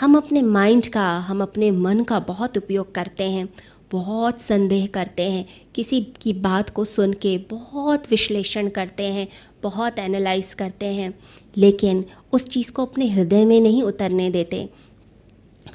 हम अपने माइंड का, हम अपने मन का बहुत उपयोग करते हैं, बहुत संदेह करते हैं, किसी की बात को सुन के बहुत विश्लेषण करते हैं, बहुत एनालाइज करते हैं, लेकिन उस चीज़ को अपने हृदय में नहीं उतरने देते।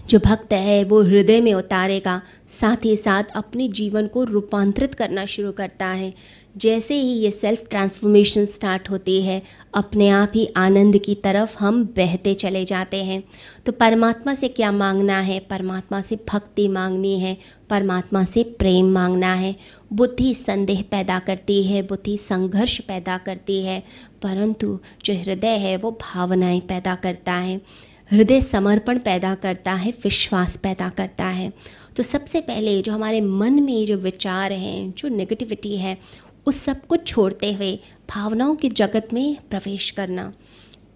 जो भक्त है, वो हृदय में उतारेगा, साथ ही साथ अपने जीवन को रूपांतरित करना शुरू करता है। जैसे ही ये सेल्फ ट्रांसफॉर्मेशन स्टार्ट होती है, अपने आप ही आनंद की तरफ़ हम बहते चले जाते हैं। तो परमात्मा से क्या मांगना है? परमात्मा से भक्ति मांगनी है, परमात्मा से प्रेम मांगना है। बुद्धि संदेह पैदा करती है, बुद्धि संघर्ष पैदा करती है, परंतु जो हृदय है, वो भावनाएँ पैदा करता है। हृदय समर्पण पैदा करता है, विश्वास पैदा करता है। तो सबसे पहले जो हमारे मन में जो विचार हैं, जो नेगेटिविटी है, उस सबको छोड़ते हुए भावनाओं के जगत में प्रवेश करना,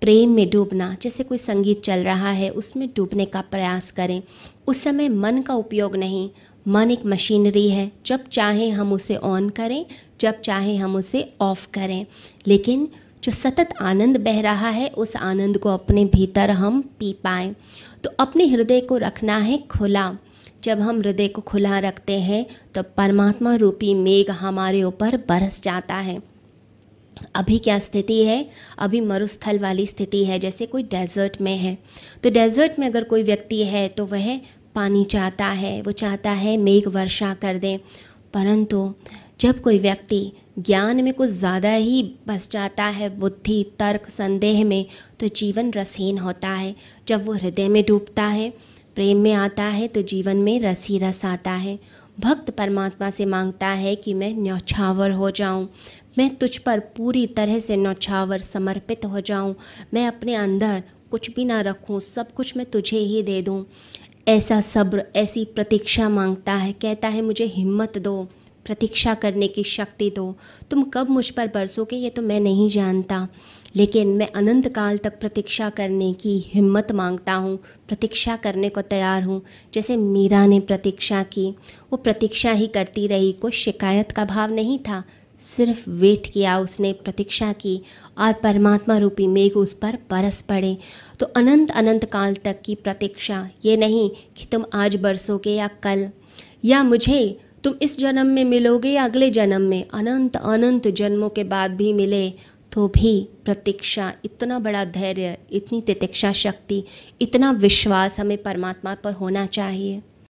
प्रेम में डूबना, जैसे कोई संगीत चल रहा है, उसमें डूबने का प्रयास करें। उस समय मन का उपयोग नहीं, मन एक मशीनरी है। जब चाहे हम उसे ऑन करें, जब चाहे हम उसे ऑफ़ करें। लेकिन जो सतत आनंद बह रहा है, उस आनंद को अपने भीतर हम पी पाएँ। तो अपने हृदय को रखना है खुला। जब हम हृदय को खुला रखते हैं तो परमात्मा रूपी मेघ हमारे ऊपर बरस जाता है। अभी क्या स्थिति है? अभी मरुस्थल वाली स्थिति है, जैसे कोई डेजर्ट में है। तो डेजर्ट में अगर कोई व्यक्ति है तो वह पानी चाहता है, वो चाहता है मेघ वर्षा कर दें। परंतु जब कोई व्यक्ति ज्ञान में कुछ ज़्यादा ही बस जाता है बुद्धि तर्क संदेह में तो जीवन रसहीन होता है जब वो हृदय में डूबता है प्रेम में आता है तो जीवन में रस ही रस आता है भक्त परमात्मा से माँगता है कि मैं न्यौछावर हो जाऊँ, मैं तुझ पर पूरी तरह से न्यौछावर समर्पित हो जाऊँ, मैं अपने अंदर कुछ भी ना रखूँ, सब कुछ मैं तुझे ही दे दूँ। ऐसा सब्र ऐसी प्रतीक्षा माँगता है, कहता है, मुझे हिम्मत दो, प्रतीक्षा करने की शक्ति दो। तुम कब मुझ पर बरसोगे, ये तो मैं नहीं जानता। लेकिन मैं अनंत काल तक प्रतीक्षा करने की हिम्मत माँगता हूँ, प्रतीक्षा करने को तैयार हूँ। जैसे मीरा ने प्रतीक्षा की, वो प्रतीक्षा ही करती रही, कोई शिकायत का भाव नहीं था। सिर्फ़ वेट किया, उसने प्रतीक्षा की और परमात्मा रूपी मेघ उस पर बरस पड़े। तो अनंत अनंत काल तक की प्रतीक्षा, ये नहीं कि तुम आज बरसोगे या कल, या मुझे, तुम इस जन्म में मिलोगे या अगले जन्म में, अनंत अनंत जन्मों के बाद भी मिले तो भी प्रतीक्षा, इतना बड़ा धैर्य, इतनी तितिक्षा शक्ति, इतना विश्वास हमें परमात्मा पर होना चाहिए।